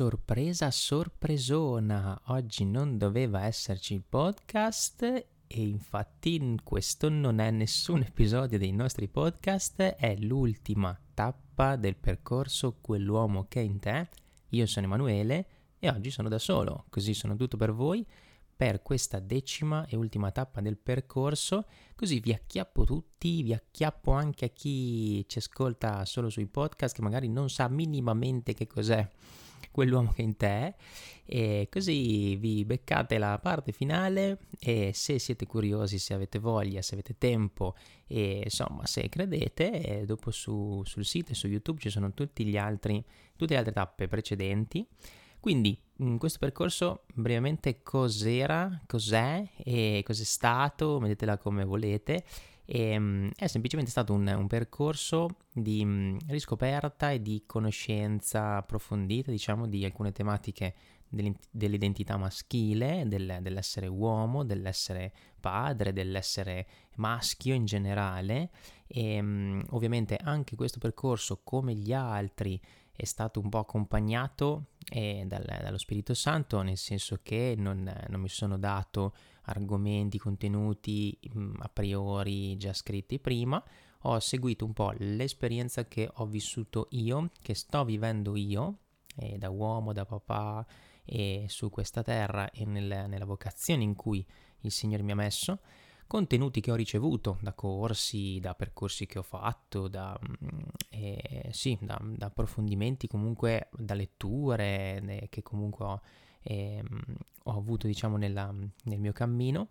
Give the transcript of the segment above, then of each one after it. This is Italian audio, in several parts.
sorpresa sorpresona! Oggi non doveva esserci il podcast e infatti questo non è nessun episodio dei nostri podcast, è l'ultima tappa del percorso Quell'uomo che è in te. Io sono Emanuele e oggi sono da solo, così sono tutto per voi per questa decima e ultima tappa del percorso, così vi acchiappo tutti, vi acchiappo anche a chi ci ascolta solo sui podcast che magari non sa minimamente che cos'è quell'uomo che in te è e così vi beccate la parte finale e se siete curiosi, se avete voglia, se avete tempo e insomma se credete dopo su, sul sito e su YouTube ci sono tutti gli altri, tutte le altre tappe precedenti quindi in questo percorso brevemente cos'era, cos'è e cos'è stato, mettetela come volete. E, um, è semplicemente stato un, un percorso di um, riscoperta e di conoscenza approfondita, diciamo, di alcune tematiche dell'identità maschile, del, dell'essere uomo, dell'essere padre, dell'essere maschio in generale. E um, ovviamente anche questo percorso, come gli altri, è stato un po' accompagnato eh, dal, dallo Spirito Santo, nel senso che non, non mi sono dato argomenti, contenuti mm, a priori già scritti prima, ho seguito un po' l'esperienza che ho vissuto io, che sto vivendo io, eh, da uomo, da papà, e su questa terra e nel, nella vocazione in cui il Signore mi ha messo contenuti che ho ricevuto da corsi, da percorsi che ho fatto, da, mm, eh, sì, da, da approfondimenti, comunque da letture eh, che comunque ho, eh, ho avuto diciamo nella, nel mio cammino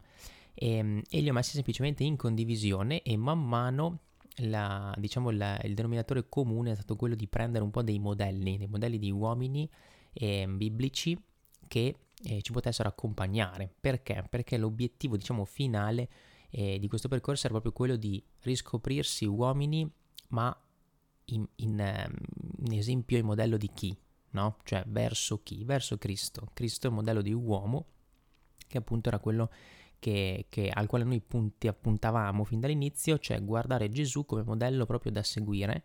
e, ehm, e, li ho messi semplicemente in condivisione e man mano la, diciamo la, il denominatore comune è stato quello di prendere un po' dei modelli, dei modelli di uomini eh, biblici che eh, ci potessero accompagnare. Perché? Perché l'obiettivo, diciamo, finale eh, di questo percorso era proprio quello di riscoprirsi uomini, ma in, in, ehm, in esempio in modello di chi, no? Cioè verso chi? Verso Cristo. Cristo è il modello di uomo, che appunto era quello che, che, al quale noi punti, appuntavamo fin dall'inizio, cioè guardare Gesù come modello proprio da seguire.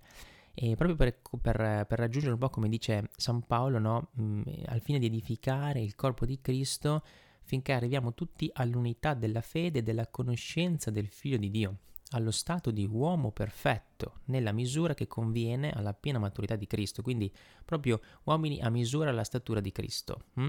E proprio per, per, per raggiungere un po' come dice San Paolo, no? Mm, al fine di edificare il corpo di Cristo, finché arriviamo tutti all'unità della fede e della conoscenza del Figlio di Dio, allo stato di uomo perfetto, nella misura che conviene alla piena maturità di Cristo, quindi proprio uomini a misura alla statura di Cristo. Hm?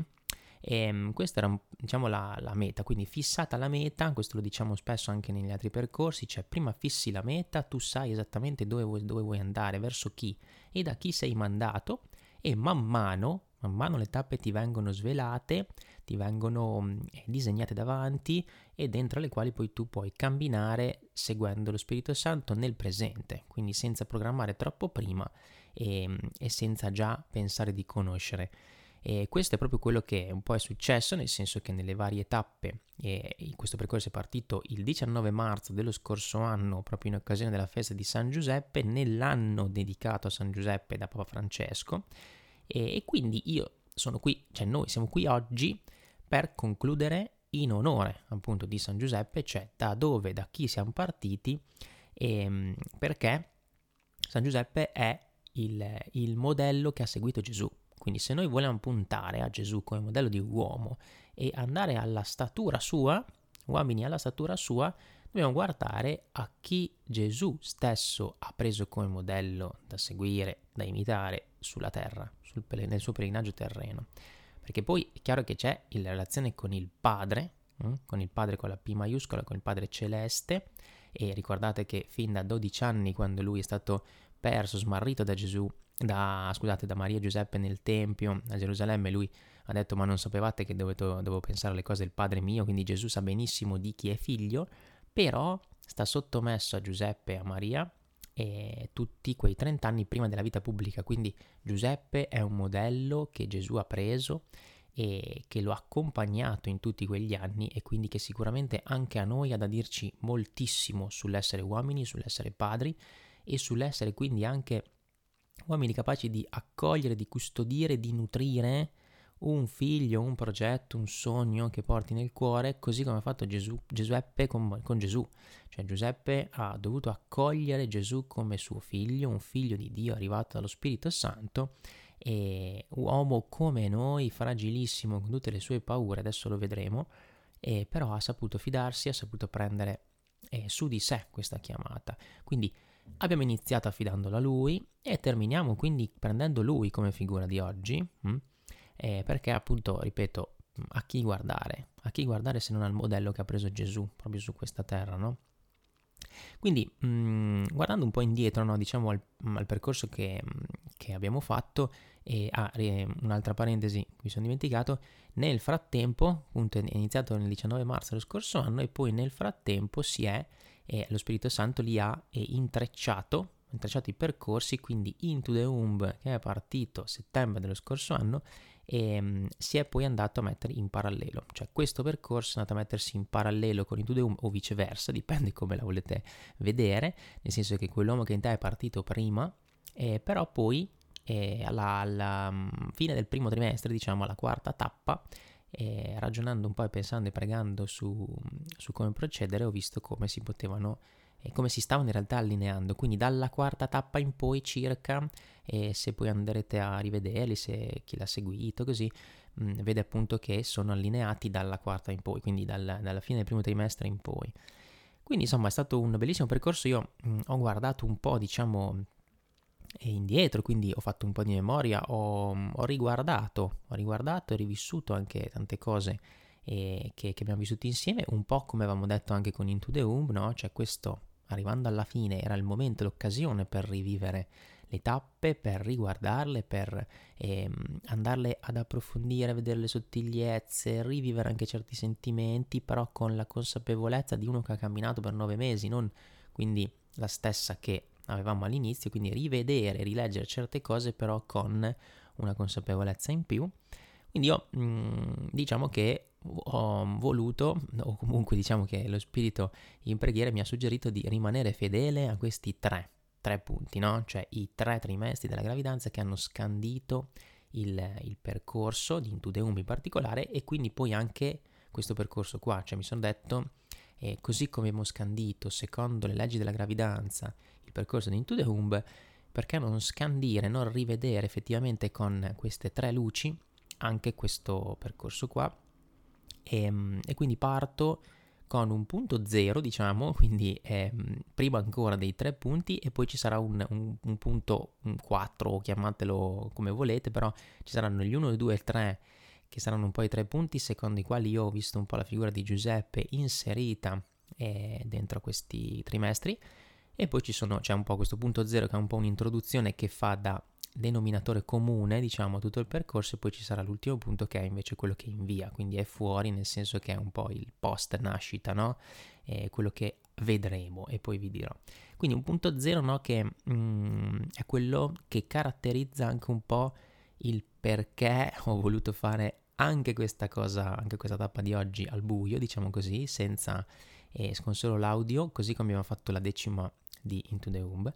E questa era diciamo, la, la, meta, quindi fissata la meta, questo lo diciamo spesso anche negli altri percorsi, cioè prima fissi la meta, tu sai esattamente dove vuoi, dove vuoi andare, verso chi e da chi sei mandato e man mano, man mano le tappe ti vengono svelate, ti vengono mm, disegnate davanti e dentro le quali poi tu puoi camminare seguendo lo Spirito Santo nel presente, quindi senza programmare troppo prima e, mm, e senza già pensare di conoscere. E questo è proprio quello che un po' è successo, nel senso che nelle varie tappe, e questo percorso è partito il 19 marzo dello scorso anno, proprio in occasione della festa di San Giuseppe, nell'anno dedicato a San Giuseppe da Papa Francesco, e, e quindi io sono qui, cioè noi siamo qui oggi per concludere in onore appunto di San Giuseppe, cioè da dove, da chi siamo partiti e ehm, perché San Giuseppe è il, il modello che ha seguito Gesù. Quindi se noi vogliamo puntare a Gesù come modello di uomo e andare alla statura sua, uomini alla statura sua, dobbiamo guardare a chi Gesù stesso ha preso come modello da seguire, da imitare sulla terra, sul, nel suo pellegrinaggio terreno. Perché poi è chiaro che c'è la relazione con il Padre, hm? con il Padre con la P maiuscola, con il Padre celeste, e ricordate che fin da 12 anni, quando lui è stato perso, smarrito da Gesù, da, scusate, da Maria e Giuseppe nel Tempio a Gerusalemme, lui ha detto ma non sapevate che dovevo, dovevo pensare alle cose del Padre mio, quindi Gesù sa benissimo di chi è figlio, però sta sottomesso a Giuseppe e a Maria e tutti quei 30 anni prima della vita pubblica. Quindi Giuseppe è un modello che Gesù ha preso e che lo ha accompagnato in tutti quegli anni e quindi che sicuramente anche a noi ha da dirci moltissimo sull'essere uomini, sull'essere padri e sull'essere quindi anche uomini capaci di accogliere, di custodire, di nutrire un figlio, un progetto, un sogno che porti nel cuore, così come ha fatto Gesù, Giuseppe con, con, Gesù. Cioè Giuseppe ha dovuto accogliere Gesù come suo figlio, un figlio di Dio arrivato dallo Spirito Santo, e uomo come noi, fragilissimo, con tutte le sue paure, adesso lo vedremo, e però ha saputo fidarsi, ha saputo prendere eh, su di sé questa chiamata. Quindi abbiamo iniziato affidandolo a lui e terminiamo quindi prendendo lui come figura di oggi, hm? Eh, perché appunto, ripeto, a chi guardare? A chi guardare se non al modello che ha preso Gesù proprio su questa terra, no? Quindi, mh, mm, guardando un po' indietro, no, diciamo al, al percorso che, che, abbiamo fatto, e ah, un'altra parentesi, mi sono dimenticato, nel frattempo, appunto è iniziato nel 19 marzo dello scorso anno e poi nel frattempo si è, eh, lo Spirito Santo li ha eh, intrecciato, intrecciato i percorsi, quindi Into the Womb che è partito settembre dello scorso anno e um, si è poi andato a mettere in parallelo, cioè questo percorso è andato a mettersi in parallelo con il Home o viceversa, dipende come la volete vedere, nel senso che quell'uomo che in te è partito prima, eh, però poi eh, alla, alla um, fine del primo trimestre, diciamo alla quarta tappa, eh, ragionando un po' e pensando e pregando su, su come procedere, ho visto come si potevano e come si stavano in realtà allineando. Quindi dalla quarta tappa in poi circa, e se poi andrete a rivederli, se chi l'ha seguito così, mh, mm, vede appunto che sono allineati dalla quarta in poi, quindi dal, dalla fine del primo trimestre in poi. Quindi insomma è stato un bellissimo percorso, io mh, mm, ho guardato un po' diciamo indietro, quindi ho fatto un po' di memoria, ho, ho riguardato, ho riguardato e rivissuto anche tante cose eh, che, che, abbiamo vissuto insieme, un po' come avevamo detto anche con Into the Womb, no? Cioè questo arrivando alla fine era il momento, l'occasione per rivivere le tappe, per riguardarle, per ehm, andarle ad approfondire, vedere le sottigliezze, rivivere anche certi sentimenti, però con la consapevolezza di uno che ha camminato per nove mesi, non quindi la stessa che avevamo all'inizio, quindi rivedere, rileggere certe cose, però con una consapevolezza in più. Quindi io mh, mm, diciamo che ho voluto, o comunque diciamo che lo spirito in preghiera mi ha suggerito di rimanere fedele a questi tre, tre punti, no? Cioè i tre trimestri della gravidanza che hanno scandito il, il percorso di Into Womb in particolare e quindi poi anche questo percorso qua, cioè mi sono detto, eh, così come abbiamo scandito secondo le leggi della gravidanza il percorso di Into Womb, perché non scandire, non rivedere effettivamente con queste tre luci anche questo percorso qua e, ehm, e quindi parto con un punto zero, diciamo, quindi eh, prima ancora dei tre punti e poi ci sarà un, un, un punto 4, chiamatelo come volete, però ci saranno gli 1, 2 e 3 che saranno un po' i tre punti secondo i quali io ho visto un po' la figura di Giuseppe inserita eh, dentro questi trimestri. E poi sono, c'è un po' questo punto zero che è un po' un'introduzione che fa da denominatore comune, diciamo, tutto il percorso e poi ci sarà l'ultimo punto che è invece quello che invia, quindi è fuori nel senso che è un po' il post nascita, no? È quello che vedremo e poi vi dirò. Quindi un punto zero, no? Che mm, è quello che caratterizza anche un po' il perché ho voluto fare anche questa cosa, anche questa tappa di oggi al buio, diciamo così, senza, eh, con solo l'audio, così come abbiamo fatto la decima di Into the Womb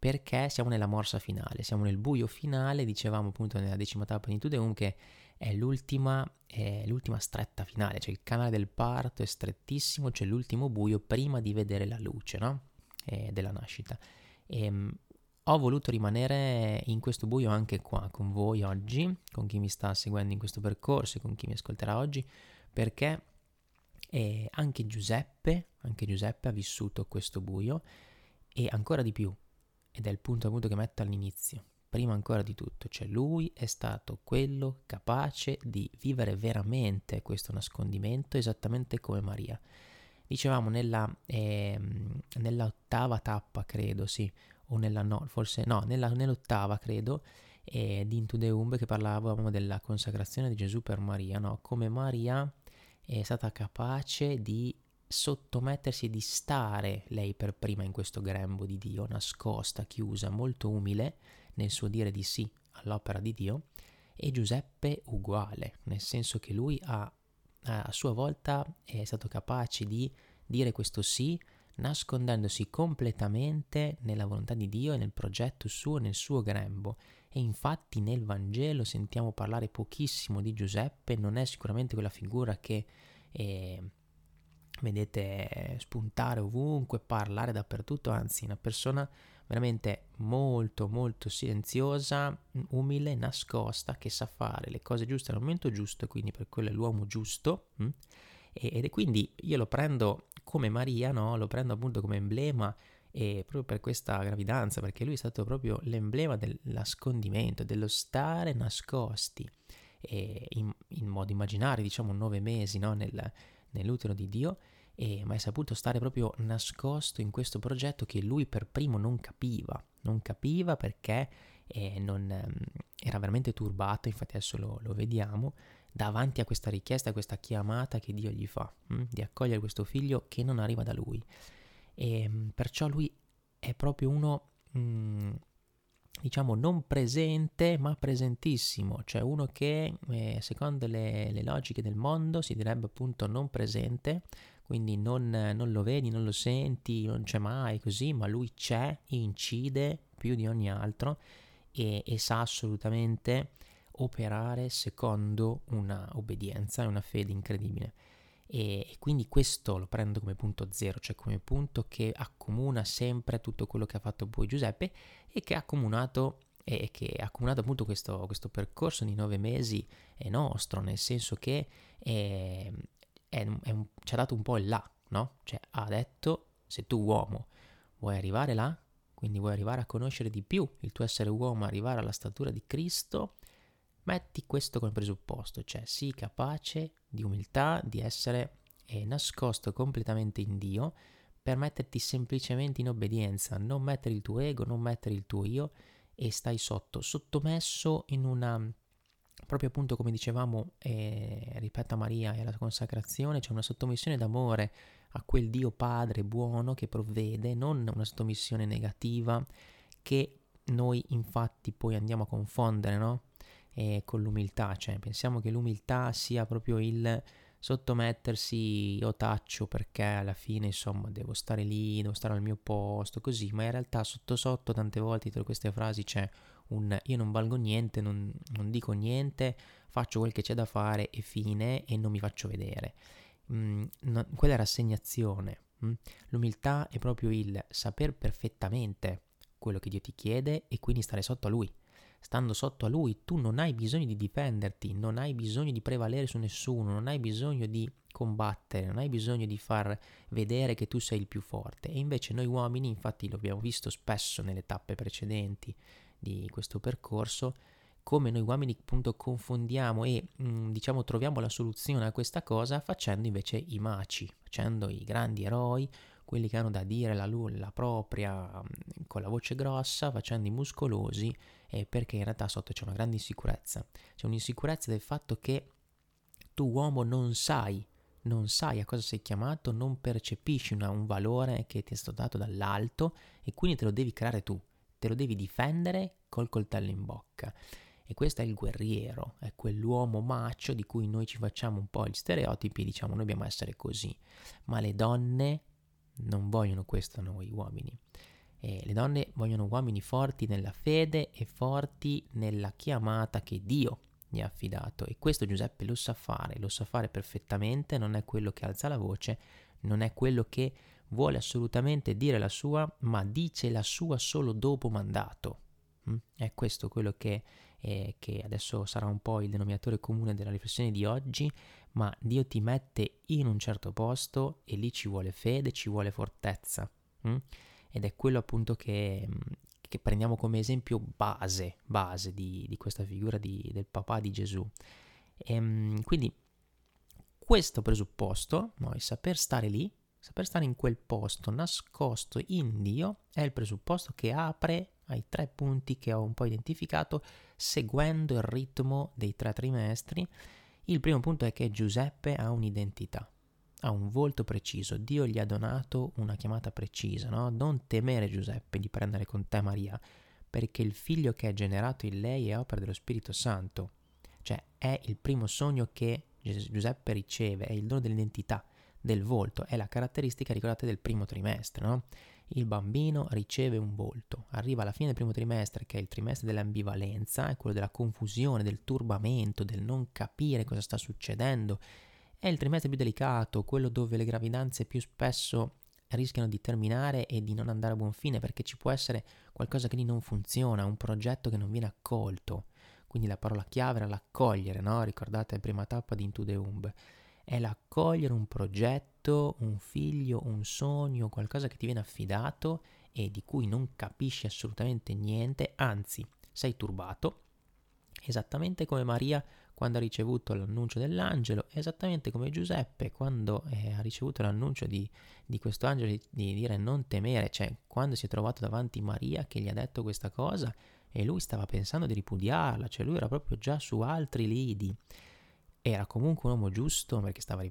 perché siamo nella morsa finale, siamo nel buio finale, dicevamo appunto nella decima tappa di Tudeum che è l'ultima, è l'ultima stretta finale, cioè il canale del parto è strettissimo, c'è l'ultimo buio prima di vedere la luce no? eh, della nascita. E, ehm, ho voluto rimanere in questo buio anche qua con voi oggi, con chi mi sta seguendo in questo percorso e con chi mi ascolterà oggi, perché eh, anche Giuseppe, anche Giuseppe ha vissuto questo buio e ancora di più ed è il punto appunto che metto all'inizio. Prima ancora di tutto, cioè lui è stato quello capace di vivere veramente questo nascondimento esattamente come Maria. Dicevamo nella, eh, nell'ottava tappa, credo, sì, o nella no, forse no, nella, nell'ottava, credo, eh, di Into the Umb che parlavamo della consacrazione di Gesù per Maria, no? Come Maria è stata capace di sottomettersi e di stare lei per prima in questo grembo di Dio, nascosta, chiusa, molto umile nel suo dire di sì all'opera di Dio, e Giuseppe uguale, nel senso che lui ha a sua volta è stato capace di dire questo sì nascondendosi completamente nella volontà di Dio e nel progetto suo, nel suo grembo. E infatti nel Vangelo sentiamo parlare pochissimo di Giuseppe, non è sicuramente quella figura che eh, vedete spuntare ovunque, parlare dappertutto, anzi una persona veramente molto molto silenziosa, umile, nascosta, che sa fare le cose giuste al momento giusto, quindi per quello è l'uomo giusto. Hm? Ed è quindi io lo prendo come Maria, no? lo prendo appunto come emblema e proprio per questa gravidanza, perché lui è stato proprio l'emblema del nascondimento, dello stare nascosti in, in, modo immaginario, diciamo nove mesi no? Nel, nell'utero di Dio e, ma è saputo stare proprio nascosto in questo progetto che lui per primo non capiva, non capiva perché eh, non, eh, era veramente turbato, infatti adesso lo, lo, vediamo, davanti a questa richiesta, a questa chiamata che Dio gli fa, hm? di accogliere questo figlio che non arriva da lui. E ehm, perciò lui è proprio uno, mh, mm, diciamo, non presente ma presentissimo, cioè uno che eh, secondo le, le logiche del mondo si direbbe appunto non presente, quindi non, non, lo vedi, non lo senti, non c'è mai così, ma lui c'è, incide più di ogni altro e, e sa assolutamente operare secondo una obbedienza e una fede incredibile. E, e, quindi questo lo prendo come punto zero, cioè come punto che accomuna sempre tutto quello che ha fatto poi Giuseppe e che ha accomunato e che ha accomunato appunto questo, questo percorso di nove mesi è nostro, nel senso che è, è, è un, ci ha dato un po' il là, no? Cioè ha detto, se tu uomo vuoi arrivare là, quindi vuoi arrivare a conoscere di più il tuo essere uomo, arrivare alla statura di Cristo, metti questo come presupposto, cioè sii capace di umiltà, di essere eh, nascosto completamente in Dio, per metterti semplicemente in obbedienza, non mettere il tuo ego, non mettere il tuo io e stai sotto, sottomesso in una proprio appunto come dicevamo, eh, ripeta Maria e alla consacrazione, c'è una sottomissione d'amore a quel Dio Padre buono che provvede, non una sottomissione negativa che noi infatti poi andiamo a confondere no? eh, con l'umiltà, cioè pensiamo che l'umiltà sia proprio il sottomettersi io taccio perché alla fine insomma devo stare lì, devo stare al mio posto, così, ma in realtà sotto sotto tante volte dietro queste frasi c'è un io non valgo niente, non, non dico niente, faccio quel che c'è da fare e fine e non mi faccio vedere. Mm, no, quella è rassegnazione. Mm? L'umiltà è proprio il saper perfettamente quello che Dio ti chiede e quindi stare sotto a Lui. Stando sotto a Lui tu non hai bisogno di difenderti, non hai bisogno di prevalere su nessuno, non hai bisogno di combattere, non hai bisogno di far vedere che tu sei il più forte. E invece noi uomini, infatti lo abbiamo visto spesso nelle tappe precedenti, di questo percorso, come noi uomini appunto confondiamo e mh, mm, diciamo troviamo la soluzione a questa cosa facendo invece i maci, facendo i grandi eroi, quelli che hanno da dire la, la propria mm, con la voce grossa, facendo i muscolosi, eh, perché in realtà sotto c'è una grande insicurezza, c'è un'insicurezza del fatto che tu uomo non sai non sai a cosa sei chiamato, non percepisci una, un valore che ti è stato dato dall'alto e quindi te lo devi creare tu te lo devi difendere col coltello in bocca. E questo è il guerriero, è quell'uomo macio di cui noi ci facciamo un po' gli stereotipi, diciamo noi dobbiamo essere così. Ma le donne non vogliono questo noi uomini. E le donne vogliono uomini forti nella fede e forti nella chiamata che Dio gli ha affidato. E questo Giuseppe lo sa fare, lo sa fare perfettamente, non è quello che alza la voce, non è quello che vuole assolutamente dire la sua, ma dice la sua solo dopo mandato. Mm? È questo quello che, eh, che adesso sarà un po' il denominatore comune della riflessione di oggi, ma Dio ti mette in un certo posto e lì ci vuole fede, ci vuole fortezza. Mm? Ed è quello appunto che, che, prendiamo come esempio base, base di, di questa figura di, del papà di Gesù. E, ehm, quindi questo presupposto, noi saper stare lì, Saper stare in quel posto nascosto in Dio è il presupposto che apre ai tre punti che ho un po' identificato seguendo il ritmo dei tre trimestri. Il primo punto è che Giuseppe ha un'identità, ha un volto preciso, Dio gli ha donato una chiamata precisa, no? Non temere Giuseppe di prendere con te Maria, perché il figlio che è generato in lei è opera dello Spirito Santo, cioè è il primo sogno che Giuseppe riceve, è il dono dell'identità del volto, è la caratteristica, ricordate, del primo trimestre, no? Il bambino riceve un volto, arriva alla fine del primo trimestre, che è il trimestre dell'ambivalenza, è quello della confusione, del turbamento, del non capire cosa sta succedendo, è il trimestre più delicato, quello dove le gravidanze più spesso rischiano di terminare e di non andare a buon fine perché ci può essere qualcosa che lì non funziona, un progetto che non viene accolto. Quindi la parola chiave era l'accogliere, no? Ricordate la prima tappa di Into the Umb. È l'accogliere un progetto, un figlio, un sogno, qualcosa che ti viene affidato e di cui non capisci assolutamente niente, anzi sei turbato, esattamente come Maria quando ha ricevuto l'annuncio dell'angelo, esattamente come Giuseppe quando eh, ha ricevuto l'annuncio di, di questo angelo di, di, dire non temere, cioè quando si è trovato davanti Maria che gli ha detto questa cosa e lui stava pensando di ripudiarla, cioè lui era proprio già su altri lidi. Era comunque un uomo giusto perché stava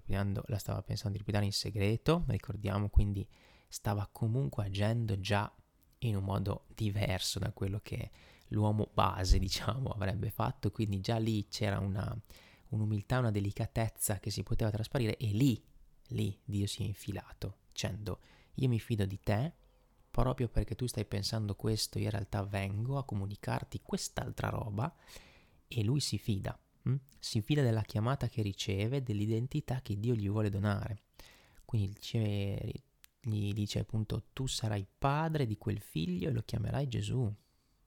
la stava pensando di ripudiare in segreto, ricordiamo, quindi stava comunque agendo già in un modo diverso da quello che l'uomo base, diciamo, avrebbe fatto, quindi già lì c'era una, un'umiltà, una delicatezza che si poteva trasparire e lì, lì Dio si è infilato dicendo io mi fido di te proprio perché tu stai pensando questo, io in realtà vengo a comunicarti quest'altra roba e lui si fida, hm? si fida della chiamata che riceve, dell'identità che Dio gli vuole donare. Quindi gli dice appunto tu sarai padre di quel figlio e lo chiamerai Gesù.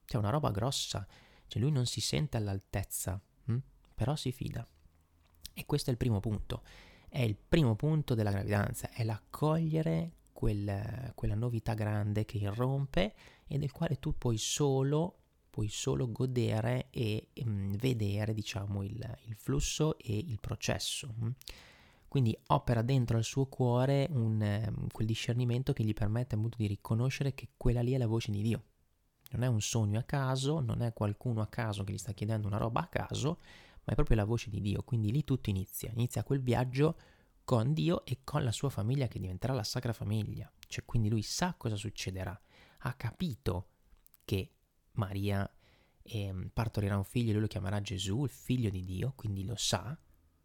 Cioè una roba grossa, cioè lui non si sente all'altezza, hm? però si fida. E questo è il primo punto, è il primo punto della gravidanza, è l'accogliere quel, quella novità grande che irrompe e del quale tu puoi solo, puoi solo godere e mh, vedere diciamo il, il, flusso e il processo. Mh? Quindi opera dentro al suo cuore un, quel discernimento che gli permette appunto di riconoscere che quella lì è la voce di Dio non è un sogno a caso, non è qualcuno a caso che gli sta chiedendo una roba a caso, ma è proprio la voce di Dio. Quindi lì tutto inizia, inizia quel viaggio con Dio e con la sua famiglia che diventerà la Sacra Famiglia. Cioè, quindi lui sa cosa succederà, ha capito che Maria eh, partorirà un figlio e lui lo chiamerà Gesù, il figlio di Dio, quindi lo sa,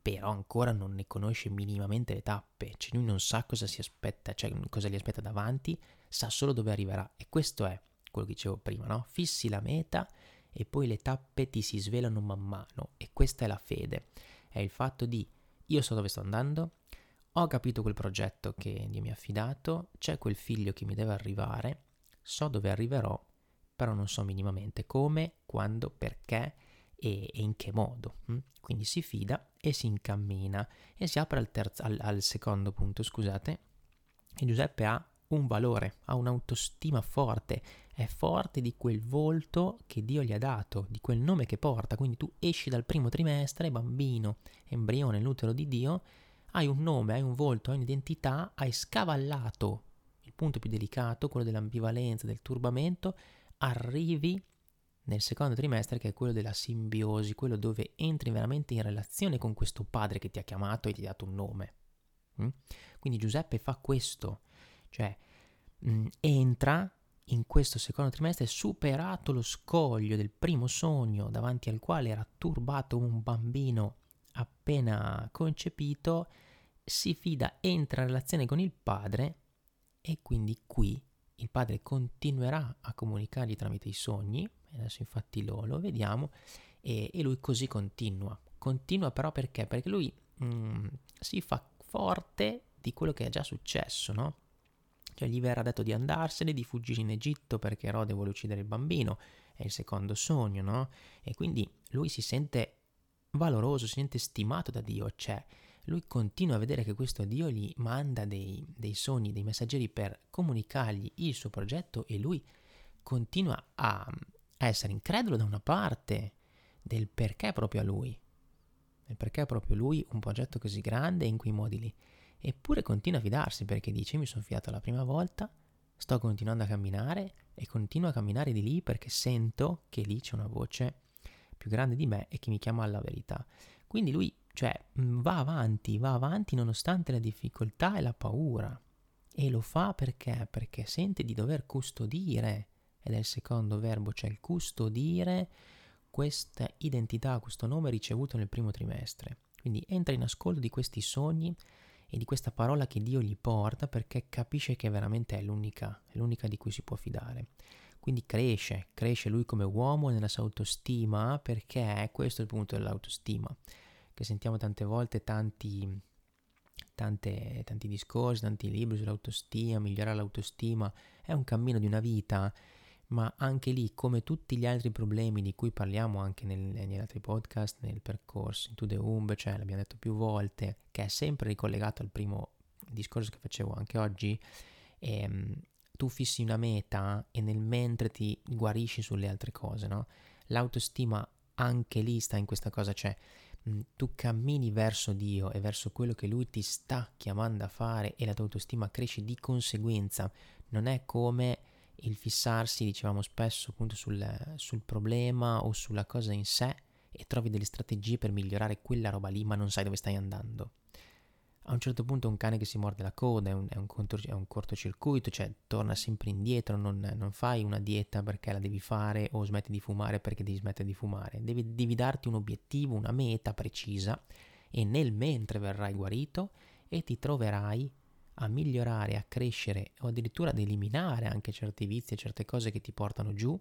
però ancora non ne conosce minimamente le tappe, cioè lui non sa cosa si aspetta, cioè cosa gli aspetta davanti, sa solo dove arriverà. E questo è quello che dicevo prima, no? Fissi la meta e poi le tappe ti si svelano man mano. E questa è la fede, è il fatto di io so dove sto andando, ho capito quel progetto che Dio mi ha affidato, c'è quel figlio che mi deve arrivare, so dove arriverò, però non so minimamente come, quando, perché e, e in che modo. Hm? Quindi si fida e si incammina e si apre al, terzo, al, al secondo punto, scusate, e Giuseppe ha un valore, ha un'autostima forte, è forte di quel volto che Dio gli ha dato, di quel nome che porta. Quindi tu esci dal primo trimestre, bambino, embrione nell'utero di Dio, hai un nome, hai un volto, hai un'identità, hai scavallato il punto più delicato, quello dell'ambivalenza, del turbamento, arrivi nel secondo trimestre che è quello della simbiosi, quello dove entri veramente in relazione con questo padre che ti ha chiamato e ti ha dato un nome. Mm? Quindi Giuseppe fa questo, cioè mm, entra in questo secondo trimestre, superato lo scoglio del primo sogno davanti al quale era turbato un bambino appena concepito, si fida, entra in relazione con il padre e quindi qui il padre continuerà a comunicargli tramite i sogni, adesso infatti lo, lo vediamo, e, e, lui così continua. Continua però perché? Perché lui mm, si fa forte di quello che è già successo, no? Cioè gli verrà detto di andarsene, di fuggire in Egitto perché Erode vuole uccidere il bambino, è il secondo sogno, no? E quindi lui si sente valoroso, si sente stimato da Dio, cioè lui continua a vedere che questo Dio gli manda dei, dei sogni, dei messaggeri per comunicargli il suo progetto e lui continua a, essere incredulo da una parte del perché proprio a lui, del perché proprio lui un progetto così grande in quei modi lì. Eppure continua a fidarsi perché dice mi sono fidato la prima volta, sto continuando a camminare e continuo a camminare di lì perché sento che lì c'è una voce più grande di me e che mi chiama alla verità. Quindi lui, cioè, mm, va avanti, va avanti nonostante la difficoltà e la paura. E lo fa perché? Perché sente di dover custodire, ed è il secondo verbo, cioè il custodire questa identità, questo nome ricevuto nel primo trimestre. Quindi entra in ascolto di questi sogni e di questa parola che Dio gli porta perché capisce che veramente è l'unica, è l'unica di cui si può fidare. Quindi cresce, cresce lui come uomo nella sua autostima perché questo è il punto dell'autostima, che sentiamo tante volte tanti tante, tanti discorsi, tanti libri sull'autostima, migliorare l'autostima, è un cammino di una vita, ma anche lì, come tutti gli altri problemi di cui parliamo anche nel, negli altri podcast, nel percorso Into the Umb, cioè l'abbiamo detto più volte, che è sempre ricollegato al primo discorso che facevo anche oggi, ehm, tu fissi una meta e nel mentre ti guarisci sulle altre cose, no? L'autostima anche lì sta in questa cosa, cioè tu cammini verso Dio e verso quello che Lui ti sta chiamando a fare e la tua autostima cresce di conseguenza. Non è come il fissarsi, dicevamo spesso, appunto sul, sul problema o sulla cosa in sé e trovi delle strategie per migliorare quella roba lì, ma non sai dove stai andando a un certo punto un cane che si morde la coda è un, è un, contro, è un cortocircuito, cioè torna sempre indietro, non, non, fai una dieta perché la devi fare o smetti di fumare perché devi smettere di fumare, devi, devi darti un obiettivo, una meta precisa e nel mentre verrai guarito e ti troverai a migliorare, a crescere o addirittura ad eliminare anche certi vizi e certe cose che ti portano giù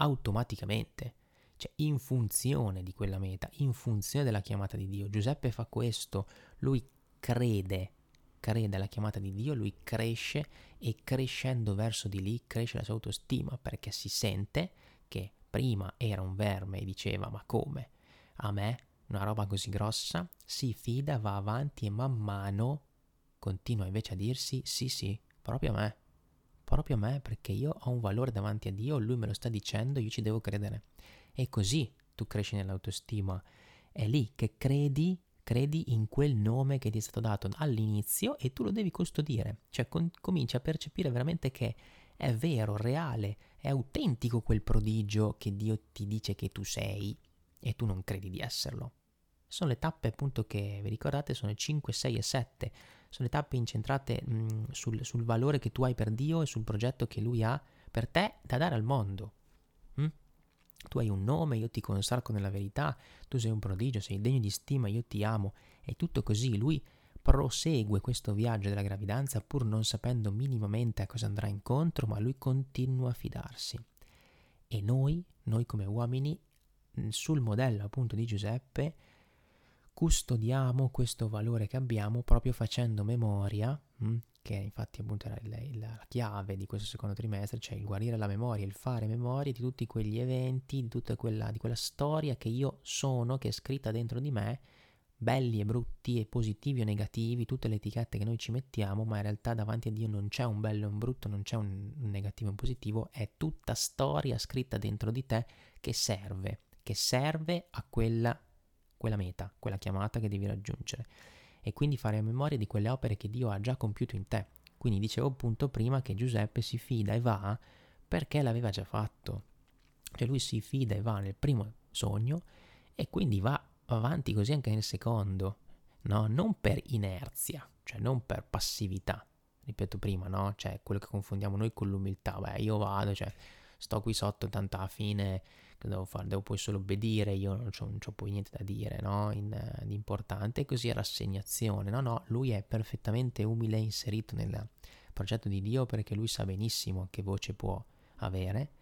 automaticamente cioè in funzione di quella meta, in funzione della chiamata di Dio. Giuseppe fa questo, lui crede, crede alla chiamata di Dio, lui cresce e crescendo verso di lì cresce la sua autostima perché si sente che prima era un verme e diceva ma come? A me una roba così grossa si fida, va avanti e man mano continua invece a dirsi sì sì, proprio a me, proprio a me perché io ho un valore davanti a Dio, lui me lo sta dicendo, io ci devo credere. E così tu cresci nell'autostima. È lì che credi, credi in quel nome che ti è stato dato all'inizio e tu lo devi custodire. Cioè con, cominci a percepire veramente che è vero, reale, è autentico quel prodigio che Dio ti dice che tu sei e tu non credi di esserlo. Sono le tappe appunto che vi ricordate sono 5, 6 e 7. Sono le tappe incentrate mh, sul, sul valore che tu hai per Dio e sul progetto che Lui ha per te da dare al mondo. Mm? Tu hai un nome, io ti consacro nella verità, tu sei un prodigio, sei degno di stima, io ti amo. E tutto così lui prosegue questo viaggio della gravidanza pur non sapendo minimamente a cosa andrà incontro, ma lui continua a fidarsi. E noi, noi come uomini, sul modello appunto di Giuseppe, custodiamo questo valore che abbiamo proprio facendo memoria mh, che infatti appunto era il, la chiave di questo secondo trimestre, cioè il guarire la memoria, il fare memoria di tutti quegli eventi, di tutta quella, di quella storia che io sono, che è scritta dentro di me, belli e brutti e positivi o negativi, tutte le etichette che noi ci mettiamo, ma in realtà davanti a Dio non c'è un bello e un brutto, non c'è un, un negativo e un positivo, è tutta storia scritta dentro di te che serve, che serve a quella, quella meta, quella chiamata che devi raggiungere e quindi fare a memoria di quelle opere che Dio ha già compiuto in te. Quindi dicevo appunto prima che Giuseppe si fida e va perché l'aveva già fatto. Cioè lui si fida e va nel primo sogno e quindi va avanti così anche nel secondo, no? Non per inerzia, cioè non per passività. Ripeto prima, no? Cioè quello che confondiamo noi con l'umiltà. Beh, io vado, cioè sto qui sotto, tanto alla fine che devo fare? Devo poi solo obbedire, io non ho, poi niente da dire, no? In, uh, di importante, e così è rassegnazione, no? No, lui è perfettamente umile e inserito nel progetto di Dio perché lui sa benissimo che voce può avere,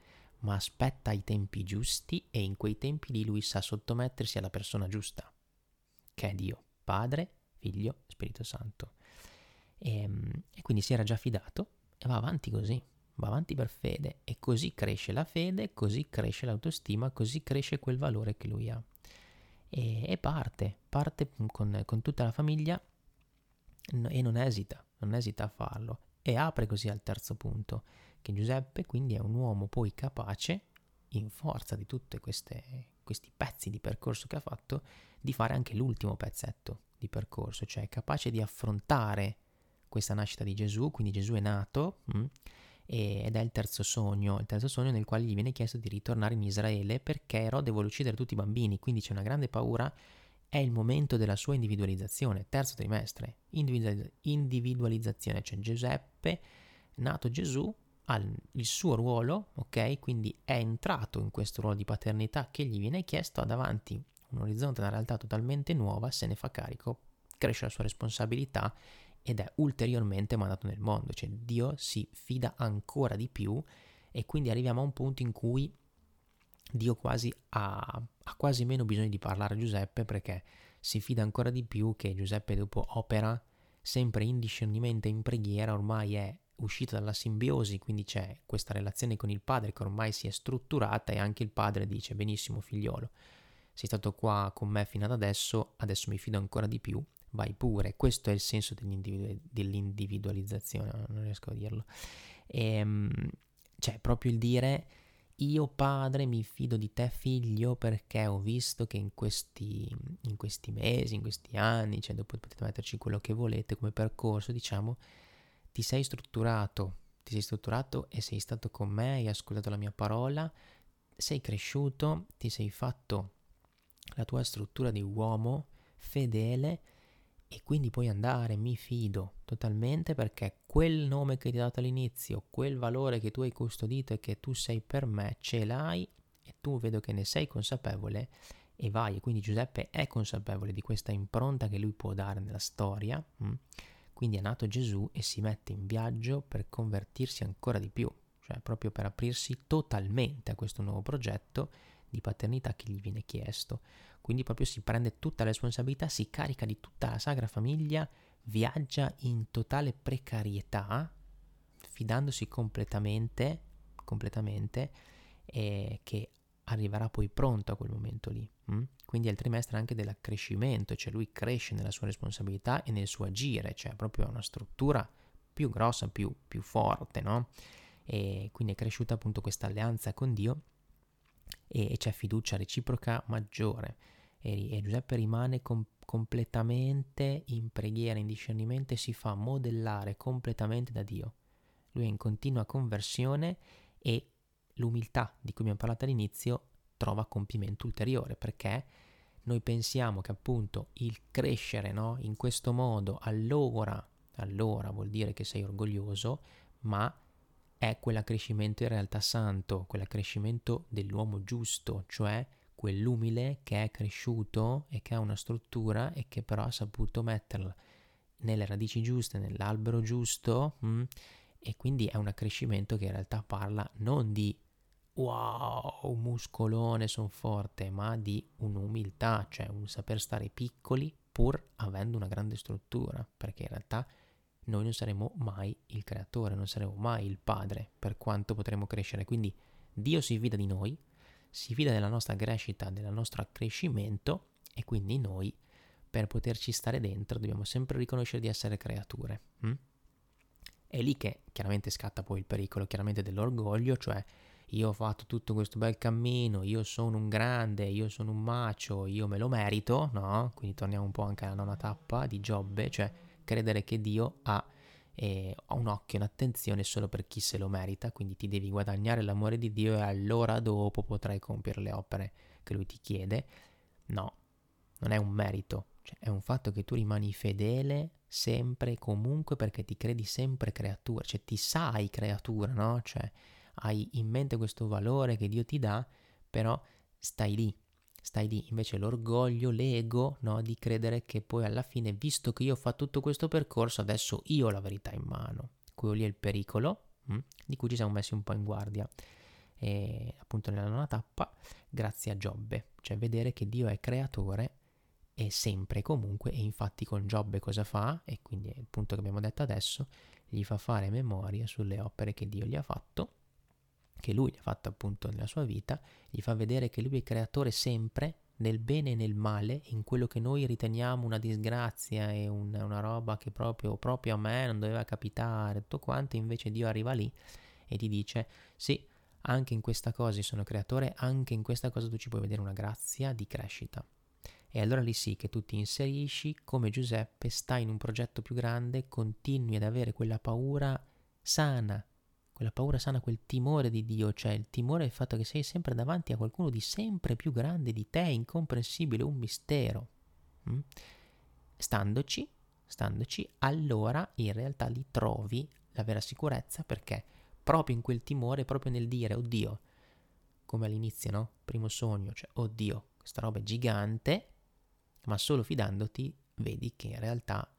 ma aspetta i tempi giusti e in quei tempi lì lui sa sottomettersi alla persona giusta, che è Dio, Padre, Figlio, Spirito Santo. E, ehm, e quindi si era già fidato e va avanti così va avanti per fede e così cresce la fede, così cresce l'autostima, così cresce quel valore che lui ha. E, e parte, parte con, con tutta la famiglia e non esita, non esita a farlo e apre così al terzo punto, che Giuseppe quindi è un uomo poi capace, in forza di tutti questi pezzi di percorso che ha fatto, di fare anche l'ultimo pezzetto di percorso, cioè capace di affrontare questa nascita di Gesù, quindi Gesù è nato, mh, mm, ed è il terzo sogno, il terzo sogno nel quale gli viene chiesto di ritornare in Israele perché Erode vuole uccidere tutti i bambini, quindi c'è una grande paura, è il momento della sua individualizzazione, terzo trimestre, individualizzazione, cioè Giuseppe, nato Gesù, ha il suo ruolo, ok? Quindi è entrato in questo ruolo di paternità che gli viene chiesto, ha davanti un orizzonte, una realtà totalmente nuova, se ne fa carico, cresce la sua responsabilità ed è ulteriormente mandato nel mondo, cioè Dio si fida ancora di più e quindi arriviamo a un punto in cui Dio quasi ha, ha quasi meno bisogno di parlare a Giuseppe perché si fida ancora di più che Giuseppe dopo opera sempre in discernimento e in preghiera, ormai è uscito dalla simbiosi, quindi c'è questa relazione con il padre che ormai si è strutturata e anche il padre dice benissimo figliolo, sei stato qua con me fino ad adesso, adesso mi fido ancora di più, vai pure. Questo è il senso dell'individu- dell'individualizzazione, non riesco a dirlo. E, ehm, cioè, proprio il dire io padre mi fido di te figlio perché ho visto che in questi, in questi mesi, in questi anni, cioè dopo potete metterci quello che volete come percorso, diciamo, ti sei strutturato, ti sei strutturato e sei stato con me, hai ascoltato la mia parola, sei cresciuto, ti sei fatto la tua struttura di uomo fedele e quindi puoi andare, mi fido totalmente perché quel nome che ti ho dato all'inizio, quel valore che tu hai custodito e che tu sei per me, ce l'hai e tu vedo che ne sei consapevole e vai. Quindi Giuseppe è consapevole di questa impronta che lui può dare nella storia. Mm? Quindi è nato Gesù e si mette in viaggio per convertirsi ancora di più, cioè proprio per aprirsi totalmente a questo nuovo progetto di paternità che gli viene chiesto. Quindi proprio si prende tutta la responsabilità, si carica di tutta la sagra famiglia, viaggia in totale precarietà, fidandosi completamente, completamente, eh, che arriverà poi pronto a quel momento lì. Hm? Quindi è il trimestre anche dell'accrescimento, cioè lui cresce nella sua responsabilità e nel suo agire, cioè proprio una struttura più grossa, più, più forte, no? E quindi è cresciuta appunto questa alleanza con Dio e, c'è fiducia reciproca maggiore e, e Giuseppe rimane com- completamente in preghiera, in discernimento e si fa modellare completamente da Dio. Lui è in continua conversione e l'umiltà di cui abbiamo parlato all'inizio trova compimento ulteriore perché noi pensiamo che appunto il crescere no, in questo modo allora, allora vuol dire che sei orgoglioso, ma è quell'accrescimento in realtà santo, quell'accrescimento dell'uomo giusto, cioè quell'umile che è cresciuto e che ha una struttura e che però ha saputo metterla nelle radici giuste, nell'albero giusto mh? Mm, e quindi è un accrescimento che in realtà parla non di wow, muscolone, sono forte, ma di un'umiltà, cioè un saper stare piccoli pur avendo una grande struttura, perché in realtà noi non saremo mai il creatore, non saremo mai il padre, per quanto potremo crescere. Quindi Dio si fida di noi, si fida della nostra crescita, del nostro accrescimento e quindi noi per poterci stare dentro dobbiamo sempre riconoscere di essere creature. Hm? È lì che chiaramente scatta poi il pericolo, chiaramente dell'orgoglio, cioè io ho fatto tutto questo bel cammino, io sono un grande, io sono un macio, io me lo merito, no? Quindi torniamo un po' anche alla nona tappa di Giobbe, cioè credere che Dio ha, eh, un occhio, un'attenzione solo per chi se lo merita, quindi ti devi guadagnare l'amore di Dio e allora dopo potrai compiere le opere che Lui ti chiede. No, non è un merito, cioè è un fatto che tu rimani fedele sempre e comunque perché ti credi sempre creatura, cioè ti sai creatura, no? Cioè hai in mente questo valore che Dio ti dà, però stai lì, stai lì, invece l'orgoglio, l'ego, no, di credere che poi alla fine, visto che io ho fatto tutto questo percorso, adesso io ho la verità in mano. Quello lì è il pericolo hm, di cui ci siamo messi un po' in guardia. E appunto nella nona tappa, grazie a Giobbe, cioè vedere che Dio è creatore e sempre e comunque, e infatti con Giobbe cosa fa? E quindi è il punto che abbiamo detto adesso, gli fa fare memoria sulle opere che Dio gli ha fatto che lui ha fatto appunto nella sua vita, gli fa vedere che lui è creatore sempre nel bene e nel male, in quello che noi riteniamo una disgrazia e un, una roba che proprio, proprio a me non doveva capitare, tutto quanto, invece Dio arriva lì e ti dice sì, anche in questa cosa io sono creatore, anche in questa cosa tu ci puoi vedere una grazia di crescita. E allora lì sì che tu ti inserisci come Giuseppe, stai in un progetto più grande, continui ad avere quella paura sana quella paura sana, quel timore di Dio, cioè il timore del fatto che sei sempre davanti a qualcuno di sempre più grande di te, incomprensibile, un mistero. Mm? Standoci, standoci, allora in realtà lì trovi la vera sicurezza perché proprio in quel timore, proprio nel dire, oddio, come all'inizio, no? Primo sogno, cioè, oddio, questa roba è gigante, ma solo fidandoti vedi che in realtà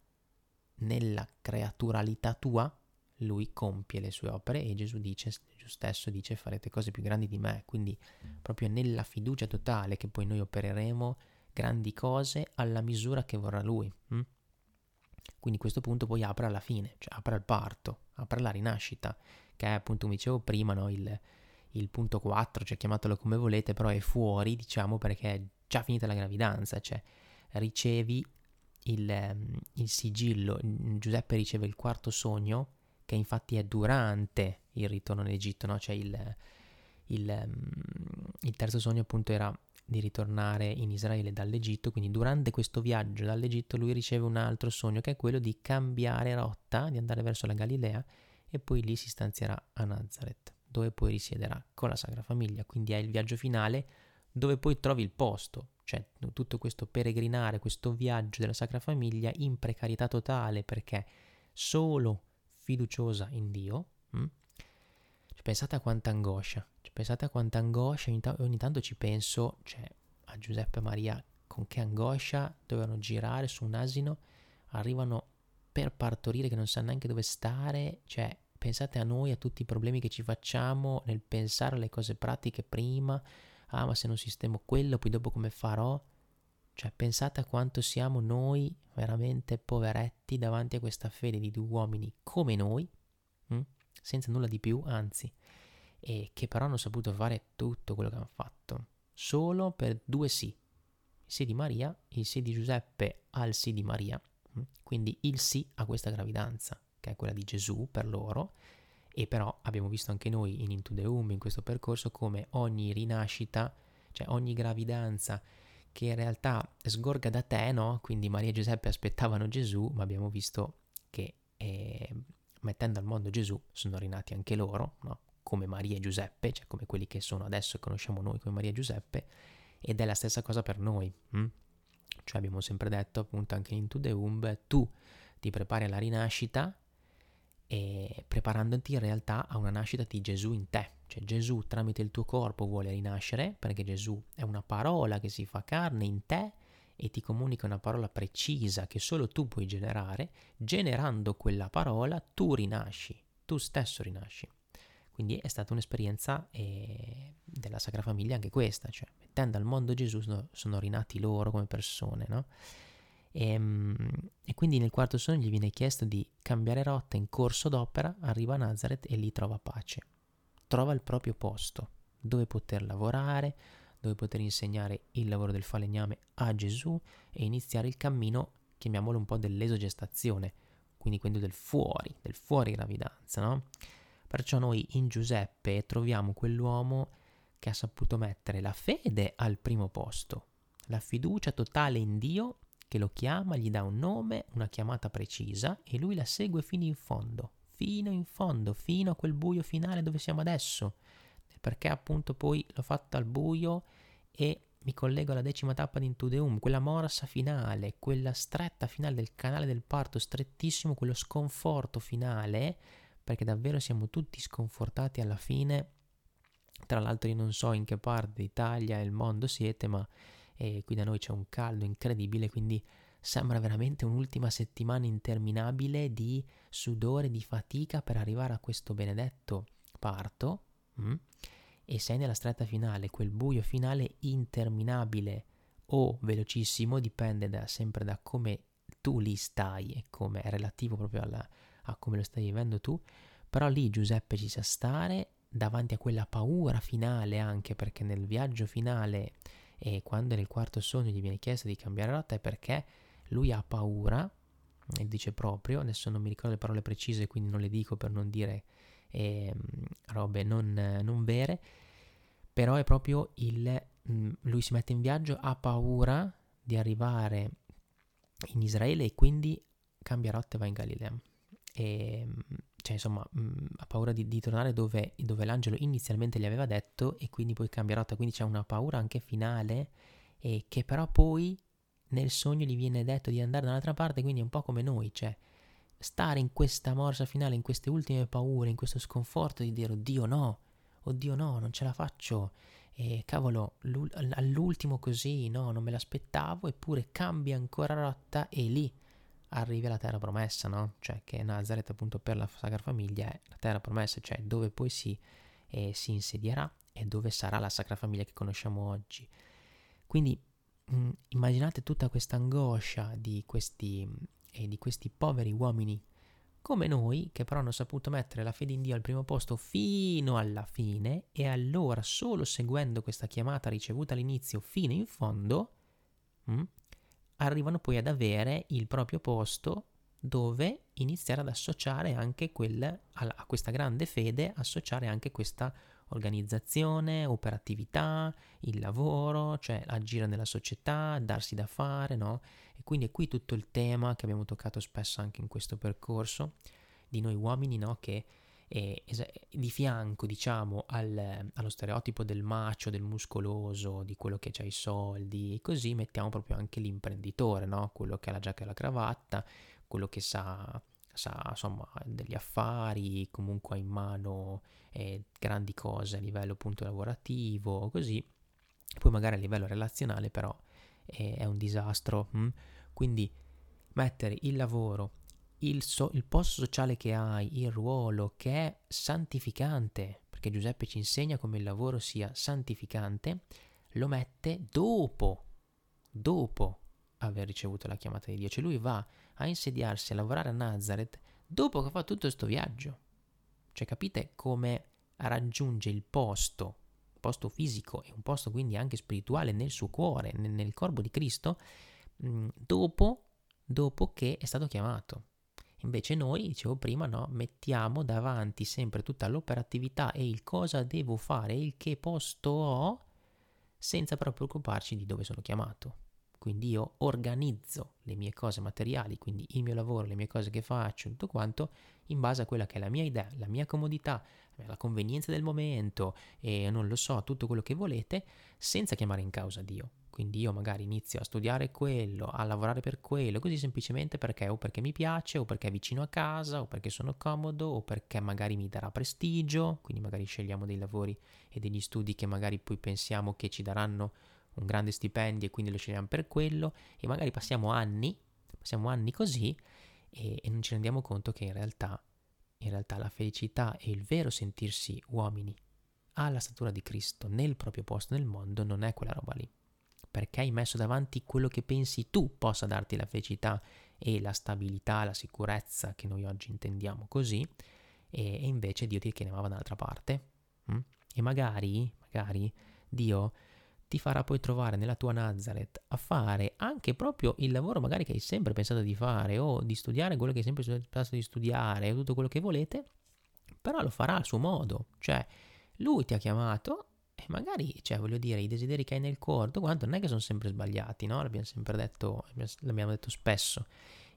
nella creaturalità tua lui compie le sue opere e Gesù dice, Gesù stesso dice farete cose più grandi di me, quindi proprio nella fiducia totale che poi noi opereremo grandi cose alla misura che vorrà lui. Hm? Quindi questo punto poi apre alla fine, cioè apre al parto, apre alla rinascita, che è appunto, come dicevo prima, no? il, il punto 4, cioè chiamatelo come volete, però è fuori, diciamo, perché è già finita la gravidanza, cioè ricevi il, ehm, il sigillo, Giuseppe riceve il quarto sogno, che infatti è durante il ritorno in Egitto, no? cioè il, il, ehm, il terzo sogno appunto era di ritornare in Israele dall'Egitto, quindi durante questo viaggio dall'Egitto lui riceve un altro sogno che è quello di cambiare rotta, di andare verso la Galilea e poi lì si stanzierà a Nazareth, dove poi risiederà con la Sacra Famiglia, quindi è il viaggio finale dove poi trovi il posto, cioè tutto questo peregrinare, questo viaggio della Sacra Famiglia in precarietà totale perché solo fiduciosa in Dio, mh? Cioè, pensate a quanta angoscia, pensate a quanta angoscia, ogni, ta- ogni tanto ci penso, cioè, a Giuseppe e Maria, con che angoscia dovevano girare su un asino, arrivano per partorire che non sanno neanche dove stare, cioè pensate a noi, a tutti i problemi che ci facciamo nel pensare alle cose pratiche prima, ah ma se non sistemo quello, poi dopo come farò? Cioè pensate a quanto siamo noi veramente poveretti davanti a questa fede di due uomini come noi, hm? senza nulla di più, anzi, e che però hanno saputo fare tutto quello che hanno fatto, solo per due sì. Il sì di Maria, il sì di Giuseppe al sì di Maria, hm? quindi il sì a questa gravidanza, che è quella di Gesù per loro, e però abbiamo visto anche noi in Into the in questo percorso, come ogni rinascita, cioè ogni gravidanza che in realtà sgorga da te, no? Quindi Maria e Giuseppe aspettavano Gesù, ma abbiamo visto che eh, mettendo al mondo Gesù sono rinati anche loro, no? Come Maria e Giuseppe, cioè come quelli che sono adesso e conosciamo noi come Maria e Giuseppe, ed è la stessa cosa per noi. Hm? Cioè abbiamo sempre detto appunto anche in To The Womb, tu ti prepari alla rinascita e preparandoti in realtà a una nascita di Gesù in te. Cioè Gesù tramite il tuo corpo vuole rinascere perché Gesù è una parola che si fa carne in te e ti comunica una parola precisa che solo tu puoi generare. Generando quella parola tu rinasci, tu stesso rinasci. Quindi è stata un'esperienza eh, della Sacra Famiglia anche questa, cioè mettendo al mondo Gesù sono, sono rinati loro come persone, no? E, ehm, e, quindi nel quarto sogno gli viene chiesto di cambiare rotta in corso d'opera, arriva a Nazareth e lì trova pace. Trova il proprio posto dove poter lavorare, dove poter insegnare il lavoro del falegname a Gesù e iniziare il cammino, chiamiamolo un po' dell'esogestazione, quindi quello del fuori, del fuori gravidanza, no? Perciò noi in Giuseppe troviamo quell'uomo che ha saputo mettere la fede al primo posto, la fiducia totale in Dio che lo chiama, gli dà un nome, una chiamata precisa e lui la segue fino in fondo, fino in fondo, fino a quel buio finale dove siamo adesso. Perché appunto poi l'ho fatto al buio e mi collego alla decima tappa di Into quella morsa finale, quella stretta finale del canale del parto, strettissimo, quello sconforto finale, perché davvero siamo tutti sconfortati alla fine. Tra l'altro io non so in che parte d'Italia e il mondo siete, ma e qui da noi c'è un caldo incredibile, quindi sembra veramente un'ultima settimana interminabile di sudore, di fatica per arrivare a questo benedetto parto. Mm? E sei nella stretta finale, quel buio finale interminabile o velocissimo, dipende da, sempre da come tu lì stai e come è relativo proprio alla, a come lo stai vivendo tu. Però lì Giuseppe ci sa stare davanti a quella paura finale anche perché nel viaggio finale e quando nel quarto sogno gli viene chiesto di cambiare rotta è perché lui ha paura, e dice proprio, adesso non mi ricordo le parole precise quindi non le dico per non dire eh, robe non, non, vere, però è proprio il, mm, lui si mette in viaggio, ha paura di arrivare in Israele e quindi cambia rotta e va in Galilea. E cioè insomma mh, mm, ha paura di, di tornare dove, dove, l'angelo inizialmente gli aveva detto e quindi poi cambia rotta, quindi c'è una paura anche finale e che però poi nel sogno gli viene detto di andare dall'altra parte, quindi è un po' come noi, cioè stare in questa morsa finale, in queste ultime paure, in questo sconforto di dire oddio no, oddio no, non ce la faccio, e cavolo, all'ultimo così, no, non me l'aspettavo, eppure cambia ancora rotta e lì arrivi alla terra promessa, no? Cioè che Nazareth appunto per la Sacra Famiglia è la terra promessa, cioè dove poi si, eh, si insedierà e dove sarà la Sacra Famiglia che conosciamo oggi. Quindi mm, immaginate tutta questa angoscia di questi, eh, di questi poveri uomini come noi, che però hanno saputo mettere la fede in Dio al primo posto fino alla fine, e allora solo seguendo questa chiamata ricevuta all'inizio fino in fondo, mh, mm, arrivano poi ad avere il proprio posto dove iniziare ad associare anche quel, a, a questa grande fede, associare anche questa organizzazione, operatività, il lavoro, cioè agire nella società, darsi da fare, no? E quindi è qui tutto il tema che abbiamo toccato spesso anche in questo percorso di noi uomini, no? Che è, di fianco, diciamo, al, allo stereotipo del macio, del muscoloso, di quello che ha i soldi, così mettiamo proprio anche l'imprenditore, no? Quello che ha la giacca e la cravatta, quello che sa sa insomma degli affari, comunque ha in mano eh, grandi cose a livello appunto lavorativo, così, poi magari a livello relazionale però eh, è un disastro. Hm? Quindi mettere il lavoro, il, so- il posto sociale che hai, il ruolo che è santificante, perché Giuseppe ci insegna come il lavoro sia santificante, lo mette dopo, dopo aver ricevuto la chiamata di Dio. Cioè lui va a insediarsi a lavorare a Nazareth dopo che fa tutto questo viaggio. Cioè capite come raggiunge il posto, posto fisico e un posto quindi anche spirituale nel suo cuore, nel, nel corpo di Cristo, mm, dopo, dopo che è stato chiamato. Invece noi, dicevo prima, no, mettiamo davanti sempre tutta l'operatività e il cosa devo fare, il che posto ho, senza però preoccuparci di dove sono chiamato. Quindi io organizzo le mie cose materiali, quindi il mio lavoro, le mie cose che faccio, tutto quanto, in base a quella che è la mia idea, la mia comodità, la convenienza del momento e non lo so, tutto quello che volete, senza chiamare in causa Dio. Quindi io magari inizio a studiare quello, a lavorare per quello, così semplicemente perché o perché mi piace, o perché è vicino a casa, o perché sono comodo, o perché magari mi darà prestigio, quindi magari scegliamo dei lavori e degli studi che magari poi pensiamo che ci daranno un grande stipendio e quindi lo scegliamo per quello e magari passiamo anni, passiamo anni così e, e non ci rendiamo conto che in realtà, in realtà la felicità e il vero sentirsi uomini alla statura di Cristo nel proprio posto nel mondo non è quella roba lì. Perché hai messo davanti quello che pensi tu possa darti la felicità e la stabilità, la sicurezza che noi oggi intendiamo così, e, e invece Dio ti chiamava dall'altra parte. Mm? E magari, magari Dio ti farà poi trovare nella tua Nazareth a fare anche proprio il lavoro magari che hai sempre pensato di fare o di studiare quello che hai sempre pensato di studiare o tutto quello che volete, però lo farà a suo modo, cioè lui ti ha chiamato e magari, cioè voglio dire, i desideri che hai nel cuore, quanto non è che sono sempre sbagliati, no? L'abbiamo sempre detto, l'abbiamo detto spesso,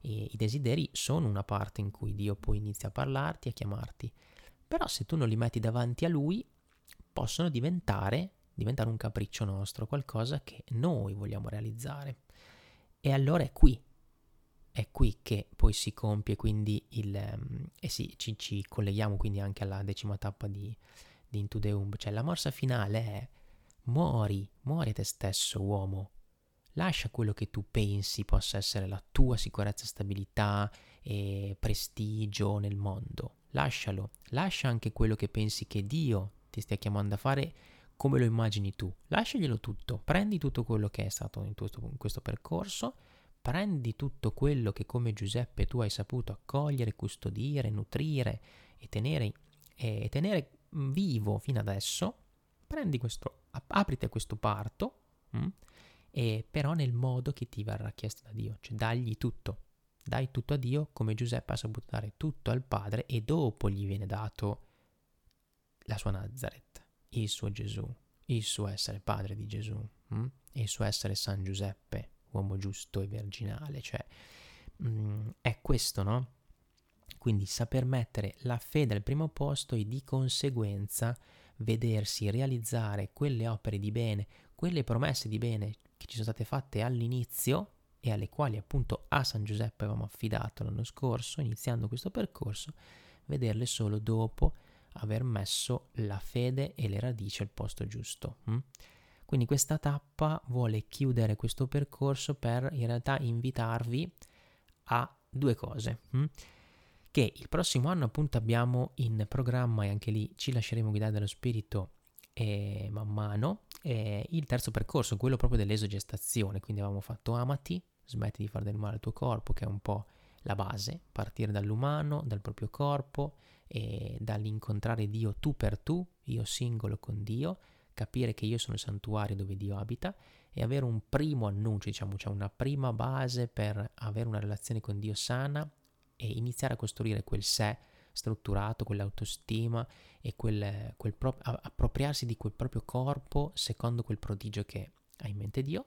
e i desideri sono una parte in cui Dio poi inizia a parlarti, a chiamarti, però se tu non li metti davanti a lui, possono diventare diventare un capriccio nostro, qualcosa che noi vogliamo realizzare. E allora è qui, è qui che poi si compie quindi il... Um, e sì, ci, ci, colleghiamo quindi anche alla decima tappa di, di Into the Umb, cioè la morsa finale è muori, muori te stesso uomo, lascia quello che tu pensi possa essere la tua sicurezza, stabilità e prestigio nel mondo, lascialo, lascia anche quello che pensi che Dio ti stia chiamando a fare come lo immagini tu. Lasciaglielo tutto, prendi tutto quello che è stato in questo, in questo percorso, prendi tutto quello che come Giuseppe tu hai saputo accogliere, custodire, nutrire e tenere, e tenere vivo fino adesso, prendi questo, aprite questo parto, mh? Mm, e però nel modo che ti verrà chiesto da Dio, cioè dagli tutto, dai tutto a Dio come Giuseppe ha saputo dare tutto al Padre e dopo gli viene dato la sua Nazareth il suo Gesù, il suo essere padre di Gesù, hm? il suo essere San Giuseppe, uomo giusto e virginale, cioè mh, mm, è questo, no? Quindi saper mettere la fede al primo posto e di conseguenza vedersi realizzare quelle opere di bene, quelle promesse di bene che ci sono state fatte all'inizio e alle quali appunto a San Giuseppe avevamo affidato l'anno scorso, iniziando questo percorso, vederle solo dopo aver messo la fede e le radici al posto giusto. Hm? Quindi questa tappa vuole chiudere questo percorso per in realtà invitarvi a due cose. Hm? Che il prossimo anno appunto abbiamo in programma e anche lì ci lasceremo guidare dallo spirito e man mano eh, il terzo percorso, quello proprio dell'esogestazione, quindi avevamo fatto amati, smetti di fare del male al tuo corpo, che è un po' la base, partire dall'umano, dal proprio corpo e dall'incontrare Dio tu per tu, io singolo con Dio, capire che io sono il santuario dove Dio abita e avere un primo annuncio, diciamo, cioè una prima base per avere una relazione con Dio sana e iniziare a costruire quel sé strutturato, quell'autostima e quel, quel pro- appropriarsi di quel proprio corpo secondo quel prodigio che ha in mente Dio.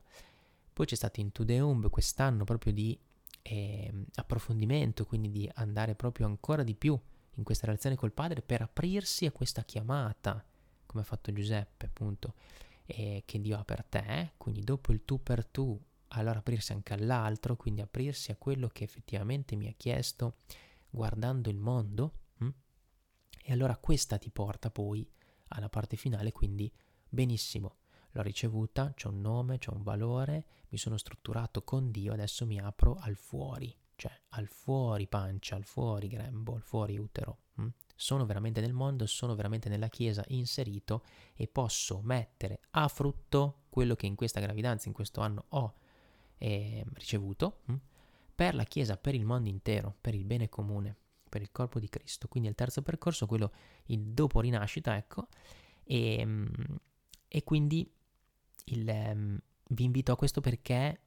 Poi c'è stato Into the Umb quest'anno proprio di eh, approfondimento, quindi di andare proprio ancora di più in questa relazione col Padre per aprirsi a questa chiamata, come ha fatto Giuseppe appunto, eh, che Dio ha per te, quindi dopo il tu per tu, allora aprirsi anche all'altro, quindi aprirsi a quello che effettivamente mi ha chiesto guardando il mondo, hm? e allora questa ti porta poi alla parte finale, quindi benissimo, l'ho ricevuta, c'è un nome, c'è un valore, mi sono strutturato con Dio, adesso mi apro al fuori, cioè al fuori pancia, al fuori grembo, al fuori utero. Hm? Sono veramente nel mondo, sono veramente nella Chiesa inserito e posso mettere a frutto quello che in questa gravidanza, in questo anno ho eh, ricevuto. Hm? per la Chiesa, per il mondo intero, per il bene comune, per il corpo di Cristo. Quindi il terzo percorso, quello il dopo rinascita, ecco, e, ehm, e quindi il, um, vi invito a questo perché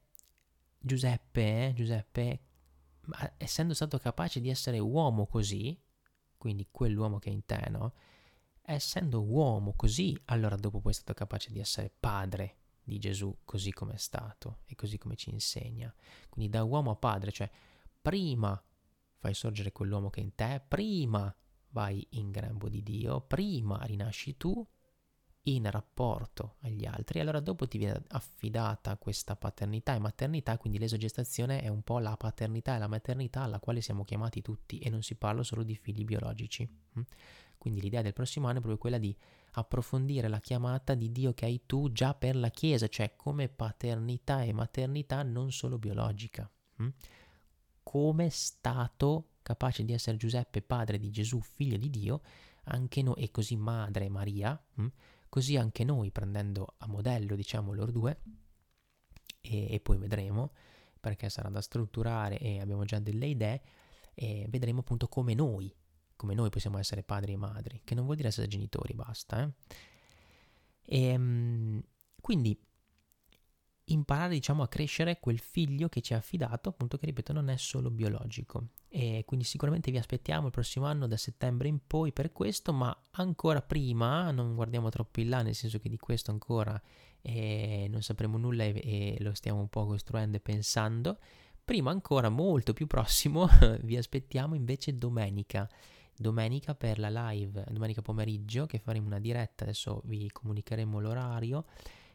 Giuseppe, Giuseppe, essendo stato capace di essere uomo così, quindi quell'uomo che è in te, no? Essendo uomo così, allora dopo poi è stato capace di essere padre di Gesù così come è stato e così come ci insegna. Quindi da uomo a padre, cioè prima fai sorgere quell'uomo che è in te, prima vai in grembo di Dio, prima rinasci tu in rapporto agli altri, allora dopo ti viene affidata questa paternità e maternità, quindi l'esogestazione è un po' la paternità e la maternità alla quale siamo chiamati tutti e non si parla solo di figli biologici. Mm? Quindi l'idea del prossimo anno è proprio quella di approfondire la chiamata di Dio che hai tu già per la Chiesa, cioè come paternità e maternità non solo biologica. Hm? Come stato capace di essere Giuseppe, padre di Gesù, figlio di Dio, anche noi, e così madre Maria, hm? Così anche noi prendendo a modello, diciamo, loro due, e, e poi vedremo, perché sarà da strutturare e abbiamo già delle idee, e vedremo appunto come noi come noi possiamo essere padri e madri, che non vuol dire essere genitori, basta. Eh? E, ehm, quindi imparare diciamo a crescere quel figlio che ci ha affidato appunto che ripeto non è solo biologico. E quindi sicuramente vi aspettiamo il prossimo anno da settembre in poi per questo ma ancora prima non guardiamo troppo in là nel senso che di questo ancora eh, non sapremo nulla e, e lo stiamo un po' costruendo e pensando. Prima ancora molto più prossimo vi aspettiamo invece domenica. Domenica per la live, domenica pomeriggio, che faremo una diretta, adesso vi comunicheremo l'orario,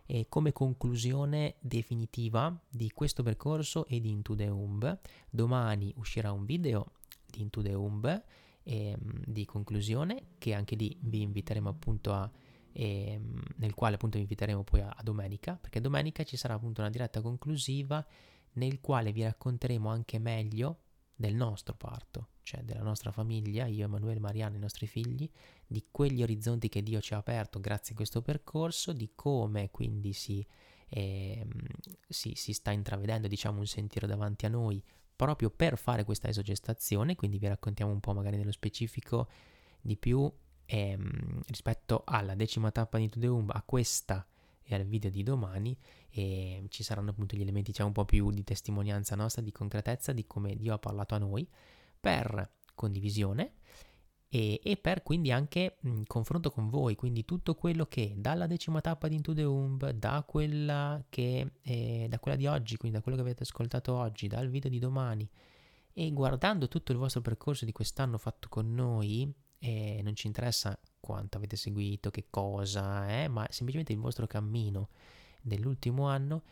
e come conclusione definitiva di questo percorso e di Into the Umb. Domani uscirà un video di Into the Umb eh, di conclusione, che anche lì vi inviteremo appunto a... Eh, nel quale appunto vi inviteremo poi a, a domenica, perché domenica ci sarà appunto una diretta conclusiva nel quale vi racconteremo anche meglio del nostro parto, cioè della nostra famiglia, io, Emanuele, Mariano, i nostri figli, di quegli orizzonti che Dio ci ha aperto grazie a questo percorso, di come quindi si, eh, si, si sta intravedendo diciamo un sentiero davanti a noi proprio per fare questa esogestazione, quindi vi raccontiamo un po' magari nello specifico di più ehm, rispetto alla decima tappa di Umb, a questa e al video di domani. E ci saranno appunto gli elementi diciamo un po' più di testimonianza nostra, di concretezza di come Dio ha parlato a noi per condivisione e, e per quindi anche mh, confronto con voi, quindi tutto quello che dalla decima tappa di Into the Umb, da quella, che, eh, da quella di oggi, quindi da quello che avete ascoltato oggi, dal video di domani e guardando tutto il vostro percorso di quest'anno fatto con noi, eh, non ci interessa quanto avete seguito, che cosa, eh, ma semplicemente il vostro cammino dell'ultimo anno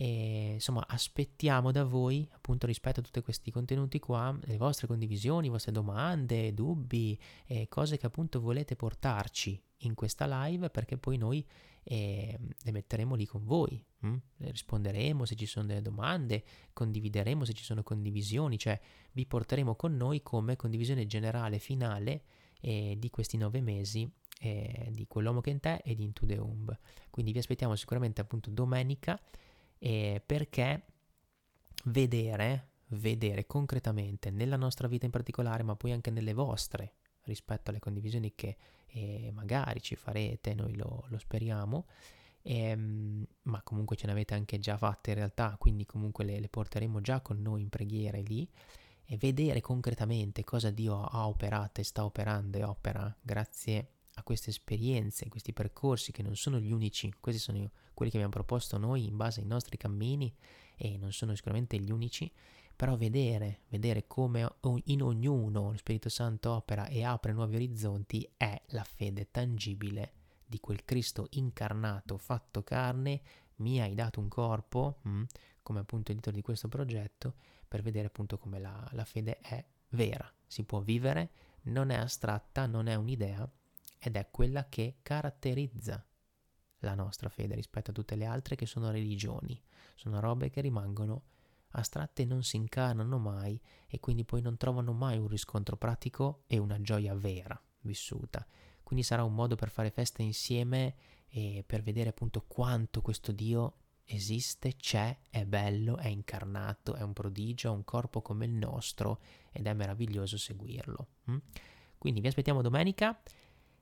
e insomma aspettiamo da voi appunto rispetto a tutti questi contenuti qua le vostre condivisioni, le vostre domande, dubbi, eh, cose che appunto volete portarci in questa live perché poi noi eh, le metteremo lì con voi, hm? risponderemo se ci sono delle domande, condivideremo se ci sono condivisioni, cioè vi porteremo con noi come condivisione generale finale eh, di questi nove mesi eh, di quell'uomo che è in te e di Into the Umb. Quindi vi aspettiamo sicuramente appunto domenica eh, perché vedere, vedere concretamente nella nostra vita in particolare, ma poi anche nelle vostre rispetto alle condivisioni che eh, magari ci farete, noi lo, lo speriamo, ehm, ma comunque ce ne avete anche già fatte in realtà, quindi comunque le, le porteremo già con noi in preghiera lì e vedere concretamente cosa Dio ha operato e sta operando e opera grazie a queste esperienze, questi percorsi che non sono gli unici, questi sono quelli che abbiamo proposto noi in base ai nostri cammini e non sono sicuramente gli unici, però vedere, vedere come in ognuno lo Spirito Santo opera e apre nuovi orizzonti è la fede tangibile di quel Cristo incarnato, fatto carne, mi hai dato un corpo, mm, come appunto il titolo di questo progetto, per vedere appunto come la, la fede è vera, si può vivere, non è astratta, non è un'idea ed è quella che caratterizza la nostra fede rispetto a tutte le altre che sono religioni, sono robe che rimangono astratte non si incarnano mai e quindi poi non trovano mai un riscontro pratico e una gioia vera vissuta. Quindi sarà un modo per fare festa insieme e per vedere appunto quanto questo Dio esiste, c'è, è bello, è incarnato, è un prodigio, ha un corpo come il nostro ed è meraviglioso seguirlo. Mm? Quindi vi aspettiamo domenica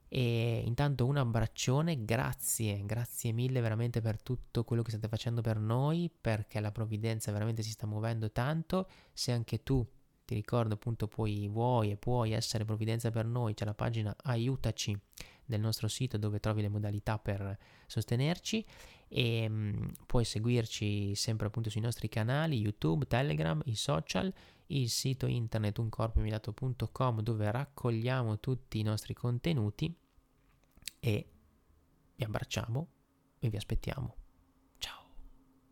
e intanto un abbraccione, grazie, grazie mille veramente per tutto quello che state facendo per noi, perché la provvidenza veramente si sta muovendo tanto. Se anche tu ti ricordo appunto puoi, vuoi e puoi essere provvidenza per noi, c'è la pagina aiutaci del nostro sito dove trovi le modalità per sostenerci e um, puoi seguirci sempre appunto sui nostri canali YouTube, Telegram, i social, il sito internet uncorpoemilato.com dove raccogliamo tutti i nostri contenuti e vi abbracciamo e vi aspettiamo